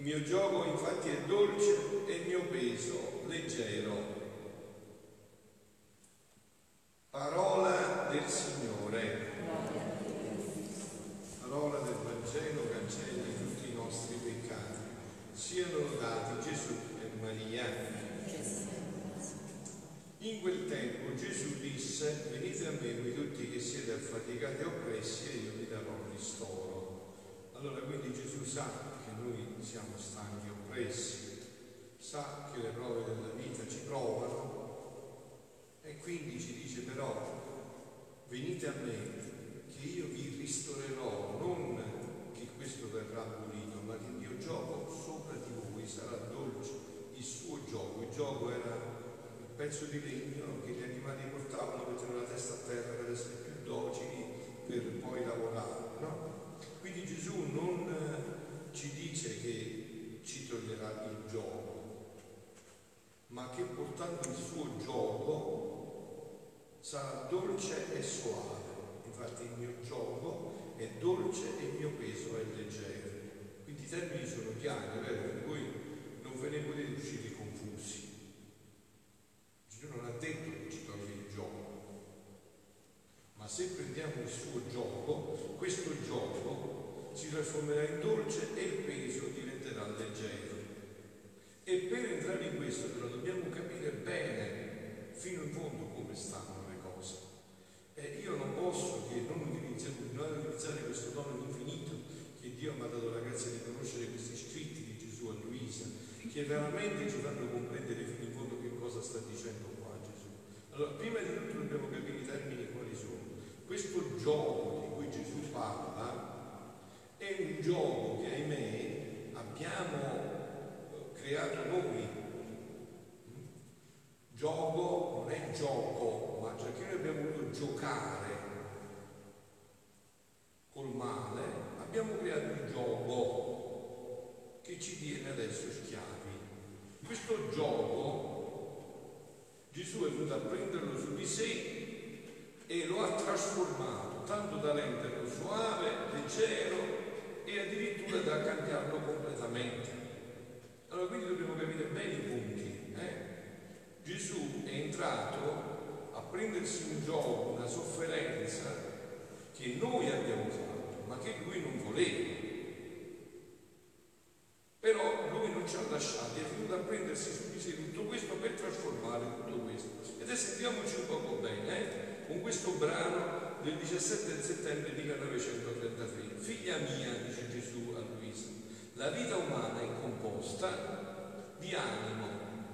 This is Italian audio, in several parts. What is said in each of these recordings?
Il mio gioco infatti è dolce e il mio peso leggero. Parola del Signore. Parola del Vangelo cancella tutti i nostri peccati. Siano lodati Gesù e Maria. In quel tempo Gesù disse, venite a me voi tutti che siete affaticati e oppressi e io vi darò ristoro. Allora quindi Gesù sa che noi siamo stanchi e oppressi, sa che le prove della vita ci provano e quindi ci dice però, venite a me che io vi ristorerò, non che questo verrà pulito, ma che il mio gioco sopra di voi sarà dolce, il suo gioco. Il gioco era il pezzo di legno che gli animali portavano per tenere la testa a terra per essere più docili per poi lavorare. No? Quindi Gesù non ci dice che ci toglierà il gioco, ma che portando il suo gioco sarà dolce e suave. Infatti il mio gioco è dolce e il mio peso è leggero. Quindi i termini sono chiari, vero? Voi non ve ne potete uscire confusi. Gesù non ha detto che ci toglie il gioco, ma se prendiamo il suo gioco, questo gioco si trasformerà in dolce e il peso diventerà leggero. E per entrare in questo però dobbiamo capire bene fino in fondo come stanno e io non posso che non utilizzare, continuare a utilizzare questo dono infinito che Dio mi ha dato la grazia di conoscere questi scritti di Gesù a Luisa, che veramente ci fanno comprendere fino in fondo che cosa sta dicendo qua Gesù. Allora, prima di tutto dobbiamo capire i termini quali sono. Questo gioco di cui Gesù parla un gioco che, ahimè, abbiamo creato noi. Gioco non è gioco, perché noi abbiamo voluto giocare col male, abbiamo creato un gioco che ci tiene adesso schiavi. Questo gioco Gesù è venuto a prenderlo su di sé e lo ha trasformato tanto da renderlo suave, leggero cambiarlo completamente. Allora quindi dobbiamo capire bene i punti. Eh? Gesù è entrato prendersi un gioco, una sofferenza che noi abbiamo fatto, ma che lui non voleva. Però lui non ci ha lasciati, è venuto a prendersi su di sé tutto questo per trasformare tutto questo. Ed sentiamoci un poco bene, eh? con questo brano del 17 settembre 1933. Figlia mia, dice Gesù a Luisa, la vita umana è composta di animo,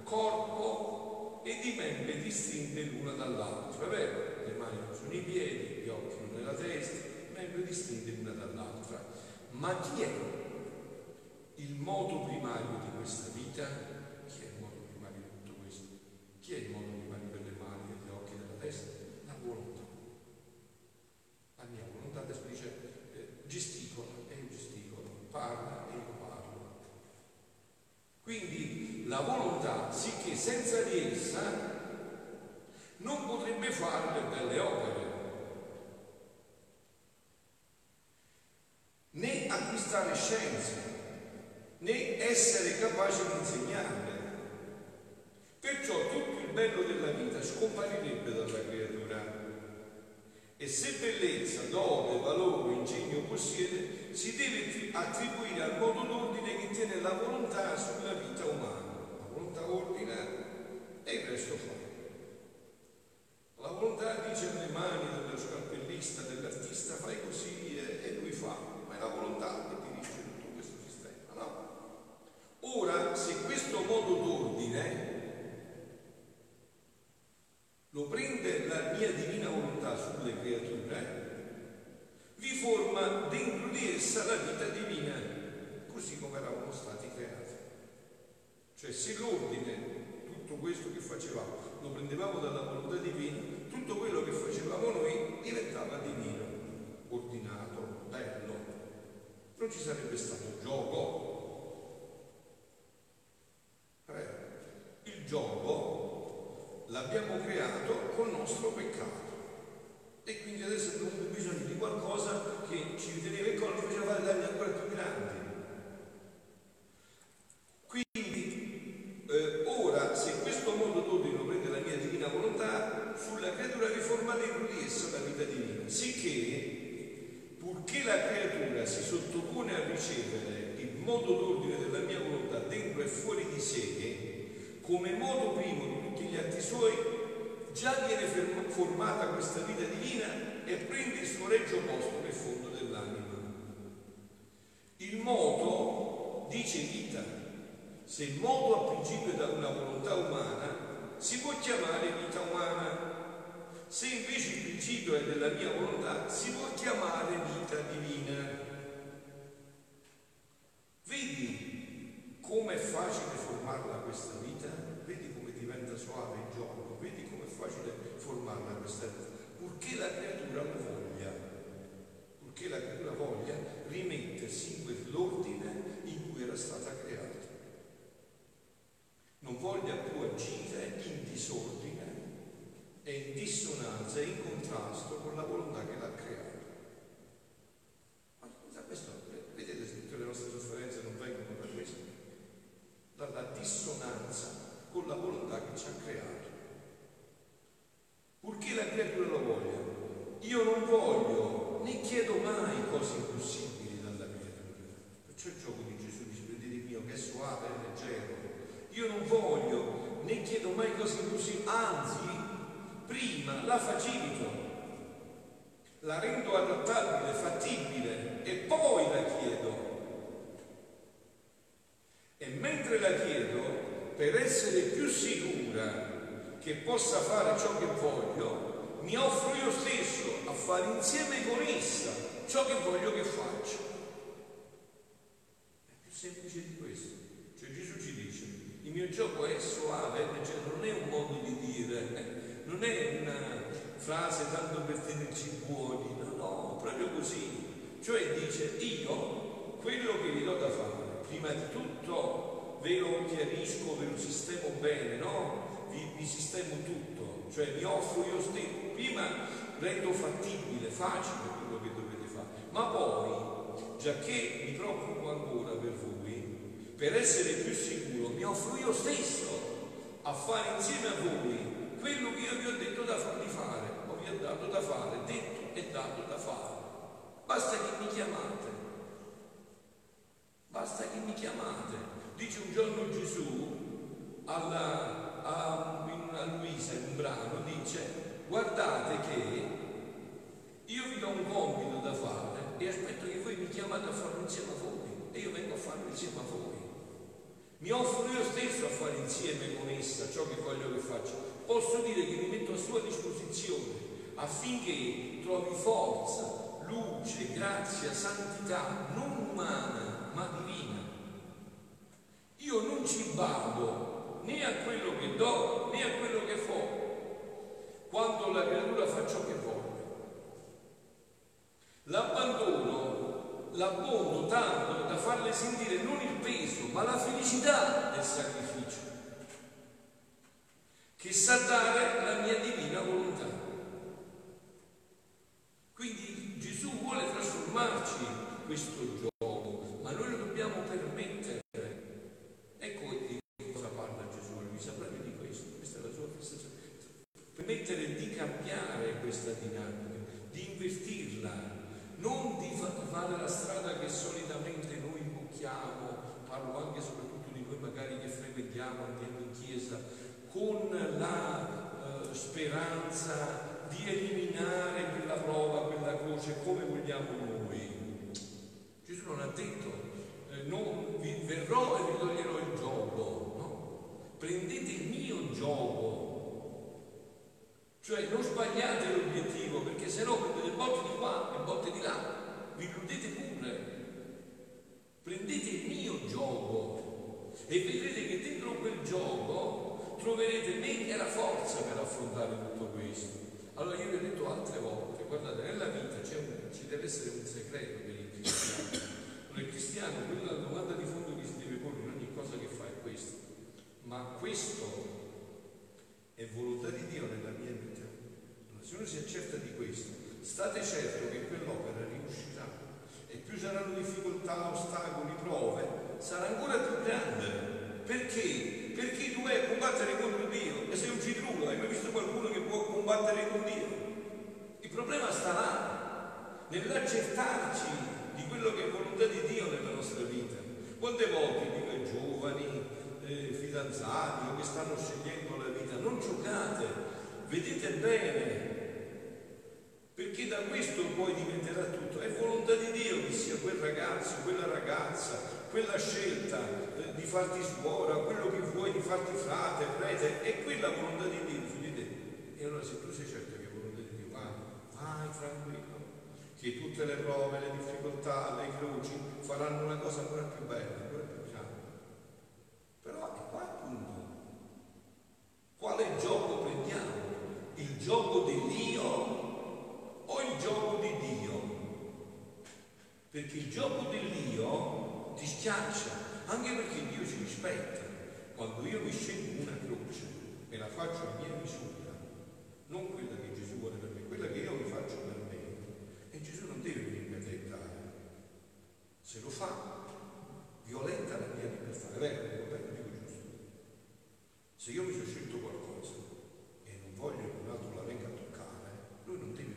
corpo e di membri distinte l'una dall'altra, vero? Le mani non sono i piedi, gli occhi non nella testa, membri distinte l'una dall'altra. Ma chi è il modo primario di questa vita? Chi è il modo primario di tutto questo? Chi è il modo primario per le mani, gli occhi e la testa? La volontà. La mia volontà adesso dice eh, gesticola e io gesticolo, parla e io parlo. Quindi la volontà, sicché senza di essa non potrebbe fare le belle opere, né acquistare scienze, né essere capace di insegnarle. Perciò tutto il bello della vita scomparirebbe dalla creatura. E se bellezza, dove, valore, ingegno possiede, si deve attribuire al modo d'ordine che tiene la volontà sulla vita umana volontà ordina e il resto fa. La volontà dice alle mani dello scalpellista, dell'artista, fai così sulle creature, vi forma dentro di essa la vita divina, così come eravamo stati creati. Cioè se l'ordine, tutto questo che facevamo, lo prendevamo dalla volontà divina, tutto quello che facevamo noi diventava divino, ordinato, bello. Non ci sarebbe stato gioco. Eh, il gioco l'abbiamo creato col nostro peccato. E quindi adesso abbiamo bisogno di qualcosa che ci teneva in ci faceva fare danni ancora più grandi. Quindi eh, ora, se questo modo d'ordine prende la mia divina volontà, sulla creatura riformata in di essa la vita divina, sicché, purché la creatura si sottopone a ricevere il modo d'ordine della mia volontà dentro e fuori di sé, come modo primo di tutti gli atti suoi, già viene formata questa vita divina e prende il suo reggio posto nel fondo dell'anima. Il moto dice vita. Se il moto a principio da una volontà umana, si può chiamare vita umana. Se invece il principio è della mia volontà, si può chiamare vita divina. Vedi com'è facile formarla questa vita? Vedi come diventa suave il gioco? Vedi com'è facile formarla questa vita? Purché la creatura lo voglia, purché la creatura voglia rimettersi in quell'ordine in cui era stata creata. Non voglia più agire in disordine e in dissonanza e in contrasto con la volontà che l'ha creata. Ma questo, vedete se tutte le nostre sofferenze non vengono da questo, dalla dissonanza con la volontà che ci ha creato purché la creatura lo voglia. Io non voglio né chiedo mai cose impossibili dalla creatura. Perciò il gioco di Gesù dice, vedete mio, che è suave e leggero. Io non voglio né chiedo mai cose impossibili, anzi, prima la facilito, la rendo adattabile, fattibile e poi la chiedo. E mentre la chiedo, per essere più sicura che possa fare ciò che voglio, mi offro io stesso a fare insieme con essa ciò che voglio che faccia. È più semplice di questo. Cioè Gesù ci dice, il mio gioco è soave, cioè non è un modo di dire, non è una frase tanto per tenerci buoni, no, no, proprio così. Cioè dice, io quello che vi do da fare, prima di tutto ve lo chiarisco, ve lo sistemo bene, no? vi, vi sistemo tutto, cioè vi offro io stesso, prima rendo fattibile, facile quello che dovete fare, ma poi, già che mi preoccupo ancora per voi, per essere più sicuro, mi offro io stesso a fare insieme a voi quello che io vi ho detto da farvi fare, o vi ho dato da fare, detto e dato da fare. Basta che mi chiamate, basta che mi chiamate. Dice un giorno Gesù alla, a, a Luisa in un brano dice guardate che io vi do un compito da fare e aspetto che voi mi chiamate a farlo insieme a voi e io vengo a farlo insieme a voi. Mi offro io stesso a fare insieme con essa ciò che voglio che faccia. Posso dire che mi metto a sua disposizione affinché trovi forza, luce, grazia, santità, non umana, ma divina. Ci bado né a quello che do né a quello che fo, quando la creatura fa ciò che vuole. L'abbandono, l'abbondo tanto da farle sentire non il peso, ma la felicità del sacrificio, che sa dare la mia divina volontà. Quindi Gesù vuole trasformarci questo gioco, ma noi lo dobbiamo permettere. permettere di cambiare questa dinamica, di invertirla, non di fare la strada che solitamente noi imbocchiamo, parlo anche e soprattutto di noi magari che frequentiamo, andiamo in chiesa, con la eh, speranza di eliminare quella prova, quella croce come vogliamo noi. Gesù non ha detto eh, non vi verrò e vi toglierò il gioco, no? Prendete il mio gioco cioè non sbagliate l'obiettivo, perché se no prendete botte di qua e botte di là, vi illudete pure. Prendete il mio gioco e vedrete che dentro quel gioco troverete mente e la forza per affrontare tutto questo. Allora io vi ho detto altre volte, guardate, nella vita un, ci deve essere un segreto per il cristiano. Per il cristiano, quella domanda di fondo che si deve porre in ogni cosa che fa è questa. Ma questo combattere contro Dio e sei un citrulo, hai mai visto qualcuno che può combattere con Dio? Il problema sta là, nell'accertarci di quello che è volontà di Dio nella nostra volte dico ai giovani, eh, fidanzati che stanno scegliendo la vita, non giocate, vedete bene, perché da questo poi diventerà tutto. È volontà di Dio che sia quel ragazzo, quella ragazza, quella scelta eh, di farti suora, quello che vuoi di farti frate, prete, è quella volontà di Dio te. E allora se tu sei certo che è volontà di Dio, vai, vai tranquillo, che tutte le prove, le difficoltà, le croci faranno una cosa ancora più bella, ancora più grande. Però è qua punto. Quale gioco prendiamo? Il gioco dell'io o il gioco di Dio? Perché il gioco dell'io ti schiaccia, anche perché Dio ci rispetta. Quando io mi scelgo una croce e la faccio a mia misura, non quella che Gesù vuole per me, quella che io mi faccio per me, e Gesù non deve venire a dettare. Se lo fa, violenta la mia libertà, è vero, dico bene, dico giusto. Se io mi sono scelto qualcosa e non voglio che un altro la venga a toccare, lui non deve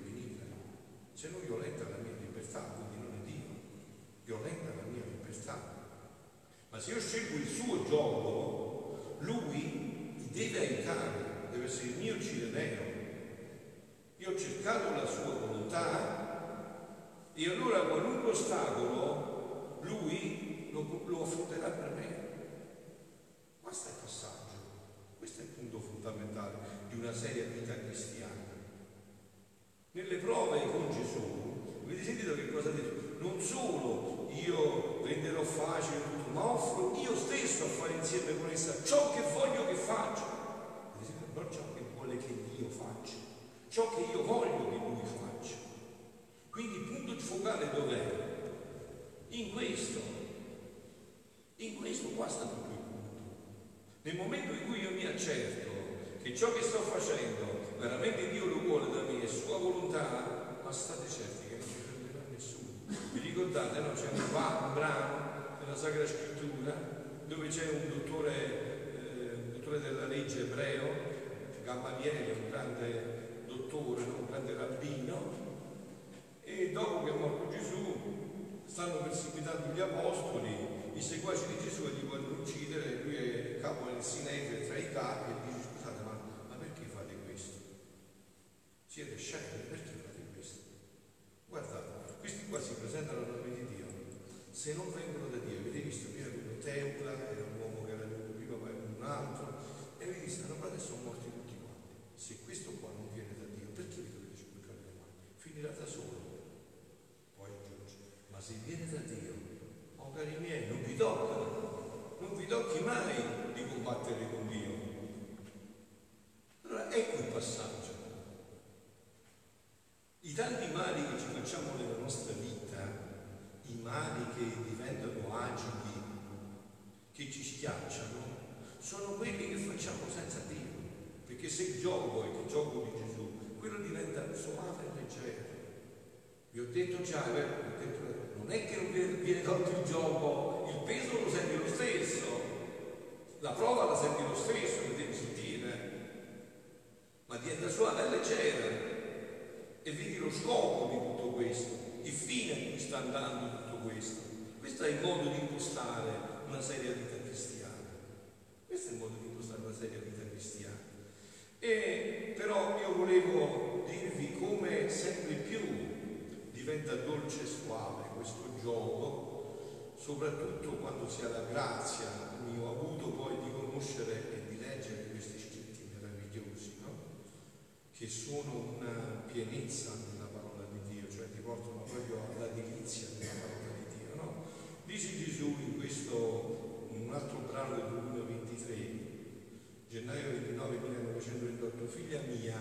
se non violenta la mia libertà, quindi non è Dio, violenta la mia libertà. Ma se io scelgo il suo gioco, lui mi deve aiutare, deve essere il mio cireneo. Cercato la sua volontà e allora qualunque ostacolo lui lo, lo affronterà per me. Questo è il passaggio, questo è il punto fondamentale di una seria vita cristiana. Nelle prove con Gesù, avete sentito che cosa ha detto? Non solo io renderò facile ma offro io stesso a fare insieme con essa ciò che voglio che faccia. Non ciò che vuole che Dio faccia, ciò che io voglio che Lui faccia. Quindi il punto di focale dov'è? In questo. In questo qua sta tutto il punto. Nel momento in cui io mi accerto che ciò che sto facendo veramente Dio lo vuole da me, è sua volontà, ma state certi che non ci prenderà nessuno. Vi ricordate, no? C'è un, un brano nella Sacra Scrittura dove c'è un dottore, eh, dottore della legge ebreo, Gamaliele, un grande dottore, un grande rabbino, e dopo che è morto Gesù stanno perseguitando gli apostoli, i seguaci di Gesù e li vogliono uccidere, lui è capo del Sinedrio tra i capi e dice siete sciocchi, perché fate questo? Guardate, questi qua si presentano a nome di Dio. Se non vengono da Dio, avete visto prima quello Teula, era un uomo che era venuto prima, poi un altro, e avete visto, hanno e sono morti tutti quanti. Se questo qua non viene da Dio, perché vi dovete sciupicare le mani? Finirà da solo. Poi aggiunge, ma se viene da Dio, oh cari miei, non vi tocca, non vi tocchi mai di combattere con Dio. Allora ecco il passaggio. I tanti mali che ci facciamo nella nostra vita, i mali che diventano agili, che ci schiacciano, sono quelli che facciamo senza Dio. Perché se gioco è il gioco di Gesù, quello diventa soave e leggero. Vi ho detto già, è vero, ho detto, non è che non viene, tolto il gioco, il peso lo senti lo stesso, la prova la senti lo stesso, lo devi sentire, ma diventa suave e leggera e vedi lo scopo di tutto questo, il fine a cui sta andando tutto questo. Questo è il modo di impostare una seria vita cristiana. Questo è il modo di impostare una seria vita cristiana. E però io volevo dirvi come sempre più diventa dolce e suave questo gioco, soprattutto quando si ha la grazia, come ho avuto poi di conoscere e di leggere questi scritti meravigliosi, no? che sono una pienezza nella parola di Dio, cioè ti portano proprio alla delizia della parola di Dio. No? Dice Gesù in questo, in un altro brano del 2023, gennaio 29 1928, figlia mia,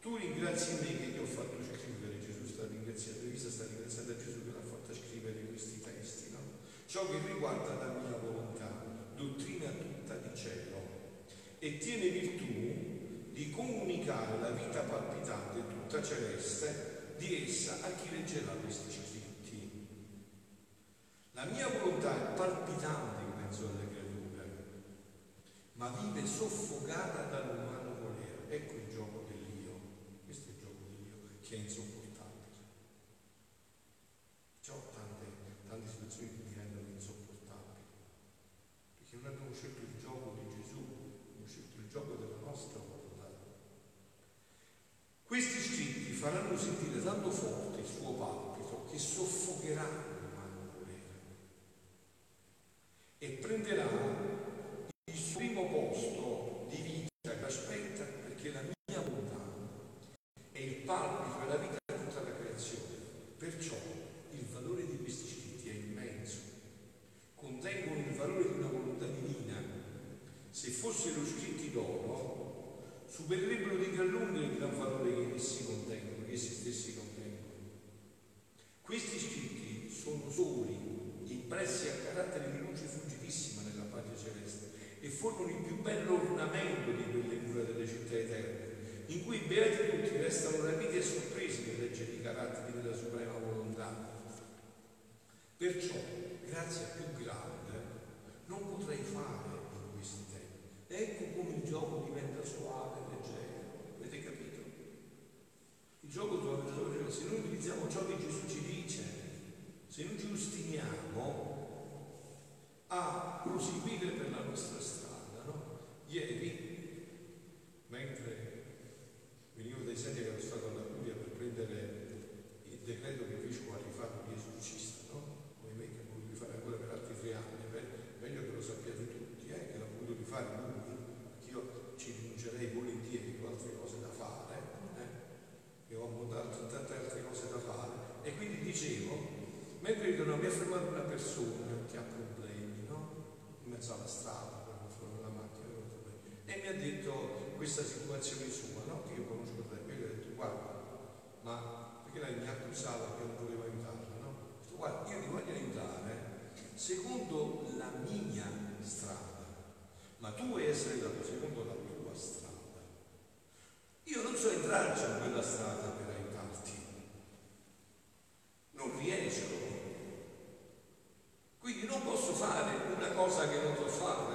tu ringrazi me che ti ho fatto scrivere, Gesù sta ringraziando, Elisa sta ringraziando Gesù che l'ha fatta scrivere questi testi, no? ciò che riguarda la mia volontà, dottrina tutta di cielo, e tiene virtù di comunicare la vita palpitante tutta celeste di essa a chi leggerà questi scritti. La mia volontà è palpitante in mezzo alle creature, ma vive soffocata dall'umano volere. Ecco il gioco dell'io, questo è il gioco dell'io che è insopportabile. C'ho tante, tante situazioni che diventano insopportabili, perché non abbiamo scelto il gioco di Gesù, abbiamo scelto il gioco della nostra volontà. Questi scritti faranno sentire tanto forte il suo palpito che soffocherà l'umano volere e prenderà fossero scritti d'oro, supererebbero di gran lunga il gran valore che essi contengono, che essi stessi contengono. Questi scritti sono soli, impressi a carattere di luce fuggitissima nella patria celeste e formano il più bello ornamento di quelle mura delle città eterne, in cui i beati tutti restano rapiti e sorpresi nel leggere i caratteri della suprema volontà. Perciò, grazia più grande, non potrei fare Ecco come il gioco diventa suave, leggero. Avete capito? Il gioco suave, leggero, se noi utilizziamo ciò che Gesù ci dice, se noi ci ostiniamo a proseguire per la nostra strada, no? Ieri, mentre venivo dai senti che ero stato alla Puglia per prendere il decreto che il vescovo ha rifatto di esorcista, no? Che ho voluto rifare ancora per altri tre anni, meglio che lo sappiate tutti, eh, che l'ha voluto rifare lui dicevo, mentre io non mi ha fermato una persona che ha problemi, no? In mezzo alla strada, fuori dalla macchina, e mi ha detto questa situazione sua, no? Che io conosco da io ho detto guarda, ma perché lei mi ha accusato che non volevo aiutarla, no? Ho guarda, io ti voglio aiutare secondo la mia strada, ma tu vuoi essere aiutato secondo la tua strada. Io non so entrarci in quella strada per non riesco. Quindi non posso fare una cosa che non so fare.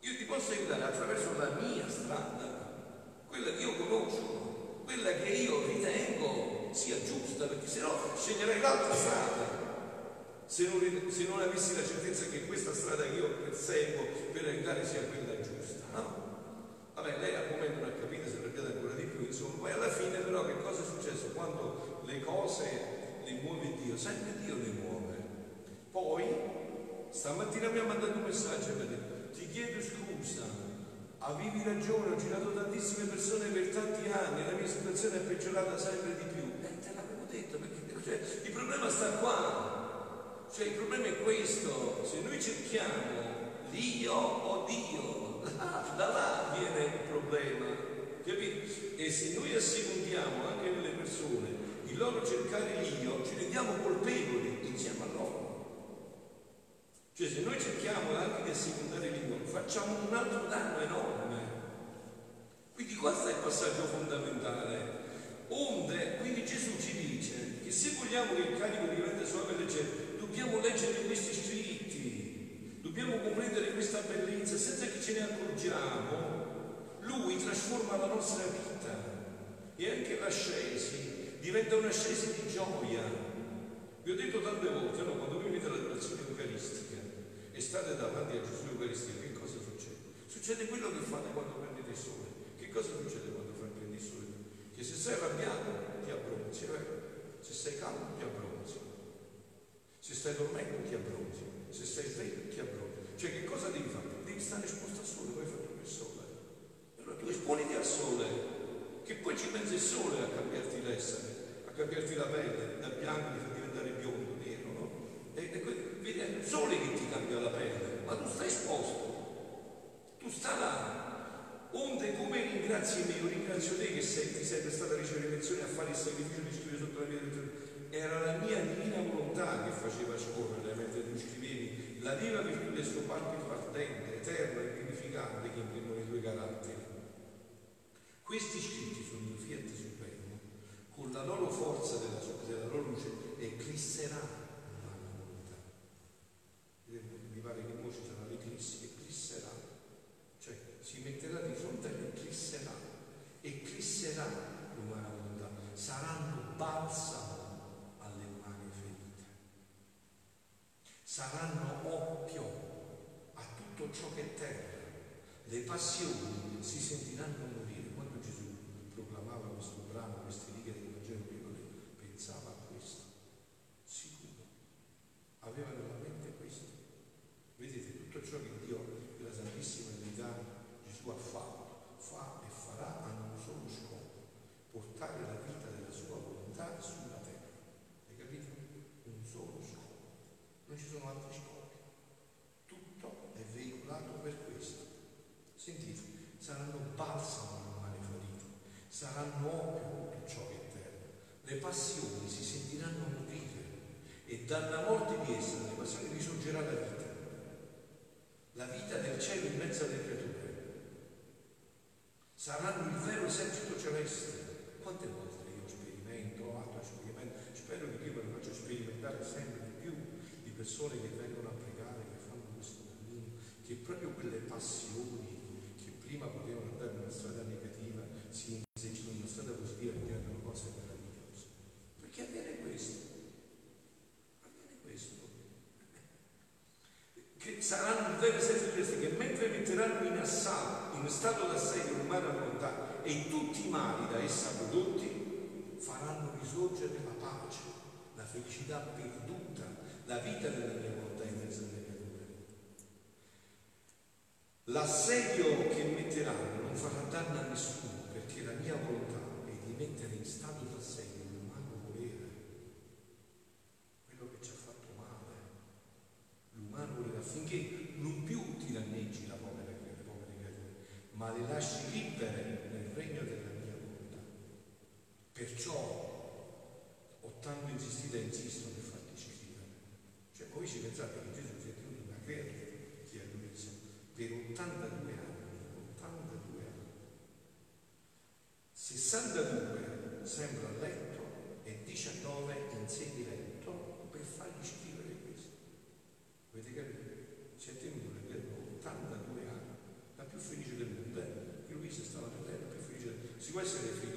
Io ti posso aiutare attraverso la mia strada, quella che io conosco, quella che io ritengo sia giusta, perché se no sceglierei l'altra strada. Se non, se non, avessi la certezza che questa strada che io perseguo per aiutare sia quella giusta, no? Vabbè, lei al momento non ha capito, si è arrabbiata ancora di più, insomma, poi alla fine però che cosa è successo? Quando le cose li muove Dio, sempre Dio li muove. Poi, stamattina mi ha mandato un messaggio e mi ha detto, ti chiedo scusa, avevi ragione, ho girato tantissime persone per tanti anni, la mia situazione è peggiorata sempre di più. E te l'avevo detto, perché cioè, il problema sta qua. Cioè il problema è questo, se noi cerchiamo l'io o Dio, da là viene il problema, capito? E se noi assecondiamo anche nelle persone il loro cercare l'io, ci rendiamo colpevoli insieme a loro. Cioè se noi cerchiamo anche di assecondare l'io, facciamo un altro danno enorme. Quindi questo è il passaggio fondamentale. Onde, quindi Gesù ci dice che se vogliamo che il carico diventi suave e leggero, dobbiamo leggere questi scritti, dobbiamo comprendere questa bellezza senza che ce ne accorgiamo. Lui trasforma la nostra vita e anche l'ascesi diventa una scesa di gioia. Vi ho detto tante volte, no, quando venite all'adorazione eucaristica e state davanti a Gesù Eucaristica, che cosa succede? Succede quello che fate quando prendete il sole. Che cosa succede quando prendi il sole? Che se sei arrabbiato ti abbronzi, eh? Se sei calmo ti abbronzi, se stai dormendo ti abbronzi, se stai sveglio ti abbronzi. Cioè che cosa devi fare? Devi stare esposto al sole, poi fai il sole. Allora tu esponiti al sole, che poi ci pensa il sole a cambiarti l'essere a cambiarti la pelle, da bianco ti fa diventare biondo, nero, no? E, e vedi, è il sole che ti cambia la pelle, ma tu stai esposto, tu stai là. Onde come ringrazi me, io ringrazio te che sei, ti sei prestata a ricevere lezioni a fare il sacrificio di studio sotto la mia lezione. Era la mia divina volontà che faceva scorrere mentre tu scrivevi la viva virtù del suo palpito ardente, eterno e vivificante che imprimono i tuoi caratteri. Questi scritti sono il fiat con la loro forza della, della loro luce eclisseranno saranno vere certezze che mentre metteranno in assalto, in stato d'assedio l'umana volontà e tutti i mali da essa prodotti, faranno risorgere la pace, la felicità perduta, la vita della mia volontà in mezzo alle creature. L'assedio che metteranno non farà danno a nessuno, perché la mia volontà è di mettere in stato d'assedio situation if you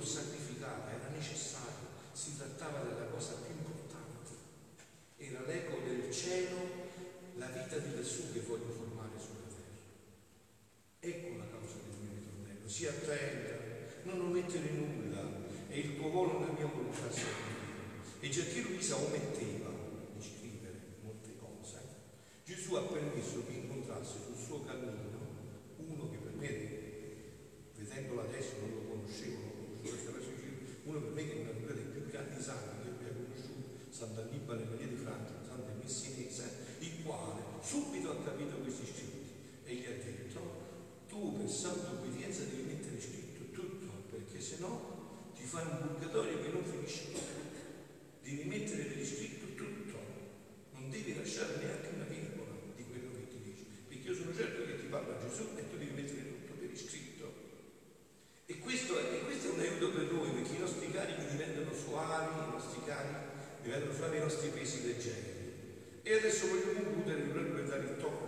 lo santificava, era necessario, si trattava della cosa più importante, era l'eco del cielo, la vita di lassù che voglio formare sulla terra. Ecco la causa del mio ritornello, sii attenta, non omettere nulla, è il tuo volo nella mia volontà sia e Gentil Luisa ometteva di scrivere molte cose. Gesù ha permesso che incontrasse sul suo cammino संतति बने हुए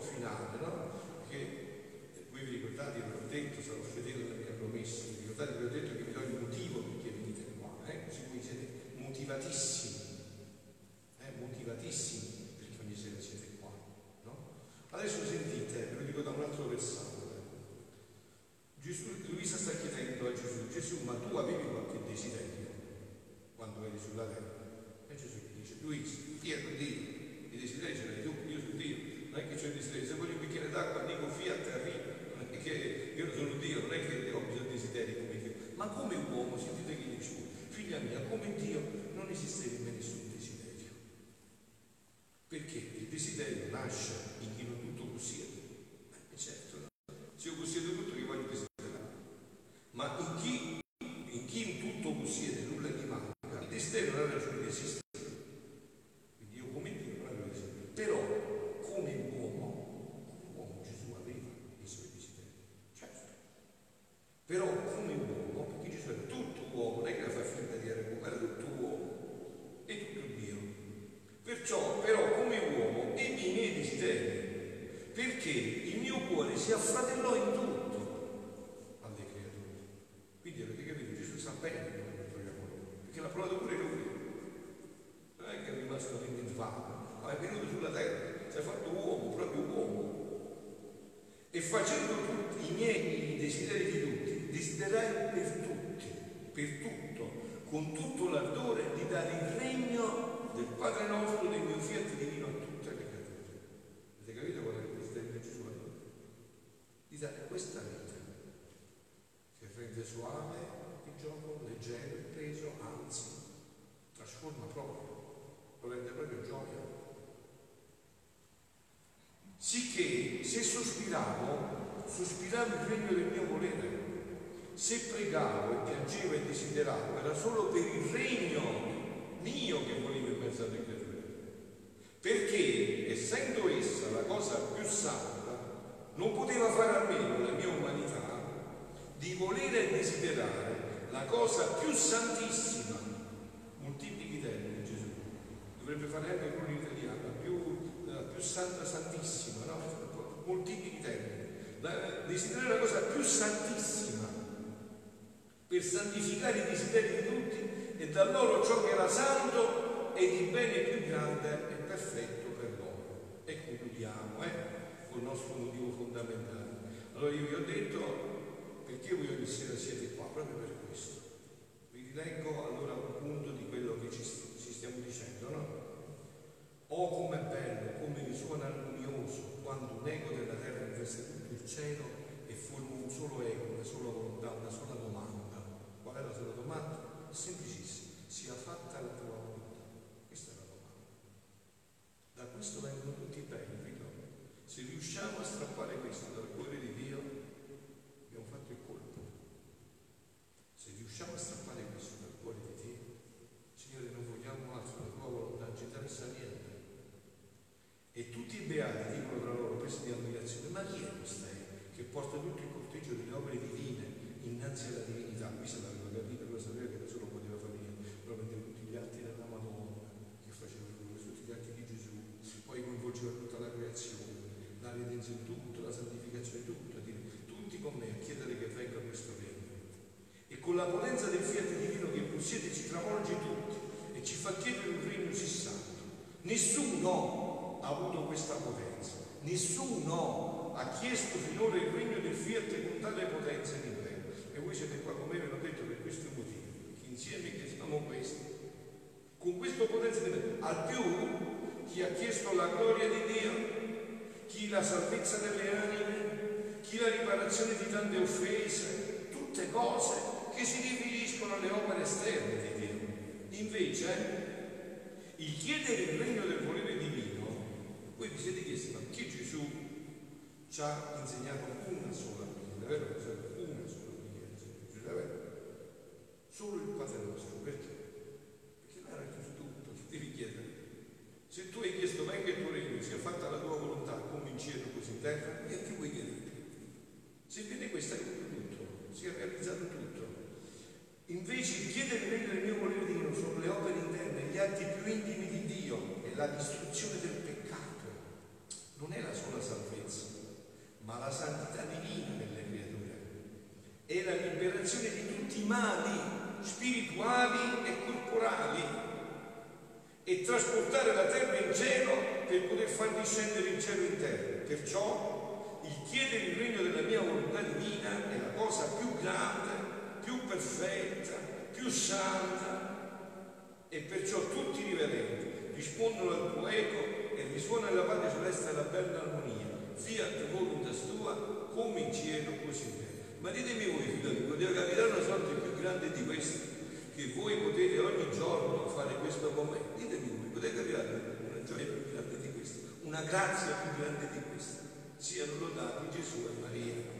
finale, no? Perché eh, voi vi ricordate, io l'ho detto, sarò fedele perché l'ho messo, vi ricordate, vi ho detto che vi do il motivo perché venite qua, eh? Così voi siete motivatissimi, eh? motivatissimi perché ogni sera siete qua, no? Adesso sentite, ve lo dico da un altro versante. Gesù, Luisa sta chiedendo a Gesù, Gesù, ma tu avevi qualche desiderio quando eri sulla terra? E Gesù gli dice, Luisa, io non non è che c'è desiderio, se voglio un bicchiere d'acqua dico fiat arriva, non è che io sono Dio, non è che ho bisogno di desideri come Dio, ma come uomo, sentite che dicevo, figlia mia, come Dio non esiste Sicché se sospiravo, sospiravo il regno del mio volere. Se pregavo e piangevo e desideravo, era solo per il regno mio che volevo in mezzo alle creature. Perché, essendo essa la cosa più santa, non poteva fare a meno la mia umanità di volere e desiderare la cosa più santissima. Moltiplichi termini Gesù. Dovrebbe fare anche quello in italiano, la più, la più santa santissima? Moltiplichi i termini. Desiderare la cosa più santissima per santificare i desideri di tutti e da loro ciò che era santo e di bene più grande e perfetto per loro. E concludiamo eh, con il nostro motivo fondamentale. Allora io vi ho detto perché voi ogni sera siete qua, proprio per questo. Vi rileggo allora un punto di quello che ci, ci stiamo dicendo, no? Oh com'è bello, come risuona armonioso quando un eco della terra investe tutto il cielo e forma un solo eco, una sola volontà, una sola domanda. Qual è la sola domanda? È semplicissimo sia fatta la tua volontà. Questa è la domanda. Da questo vengono tutti i beni, figlio. Se riusciamo a strappare questo dal cuore di Dio, abbiamo fatto il colpo. Se riusciamo a strappare questo dal cuore di Dio, Signore, non vogliamo altro, la tua volontà non ci interessa niente. E tutti i beati dicono tra loro, presi di ammirazione, ma chi è questo che porta tutto il corteggio delle opere divine innanzi alla divinità? Qui se l'aveva capito, lo sapeva che da solo poteva fare probabilmente tutti gli atti della Madonna che faceva lui, tutti gli atti di Gesù, poi coinvolgeva tutta la redenzione, tutto, la santificazione, tutto, a dire tutti con me a chiedere che venga questo regno. E con la potenza del fiat divino che possiede ci travolge tutti e ci fa chiedere un regno così santo. Nessuno ha avuto questa potenza, nessuno ha chiesto finora il regno del fiat con tale potenza di me. E voi siete qua con me, ve l'ho detto per questo motivo insieme chiediamo questo. Con questo potenza di. Al più chi ha chiesto la gloria di Dio, chi la salvezza delle anime, chi la riparazione di tante offese, tutte cose che si riferiscono alle opere esterne di Dio. Invece, il chiedere il regno del volere divino, voi vi siete chiesti, ma che Gesù ci ha insegnato una sola preghiera, vero? Una sola preghiera, Gesù, è vero? solo il Padre nostro, perché? Perché là era chiuso tutto, devi chiedere. Se tu hai chiesto venga il tuo regno, sia fatta la tua volontà come in cielo così in terra, e a chi vuoi chiedere? Se viene questo è tutto, si è realizzato tutto. Invece chiedere del mio volere divino sono le opere interne, gli atti più intimi di Dio e la distruzione del peccato. Non è la sola salvezza, ma la santità divina delle creature. È la liberazione di tutti i mali spirituali e corporali e trasportare la terra in cielo per poter far discendere il cielo in terra. Perciò il chiedere il regno della mia volontà divina è la cosa più grande, più perfetta, più santa e perciò tutti i riverenti rispondono al tuo eco e risuona nella Padre celeste la bella armonia. Fiat voluntas tua come in cielo così in terra. Ma ditemi voi, figlioli, poteva capitare una sorte più grande di questa, che voi potete ogni giorno fare questo con me. Ditemi voi, potete capitare una gioia più una grazia più grande di questa. Siano lodati Gesù e Maria.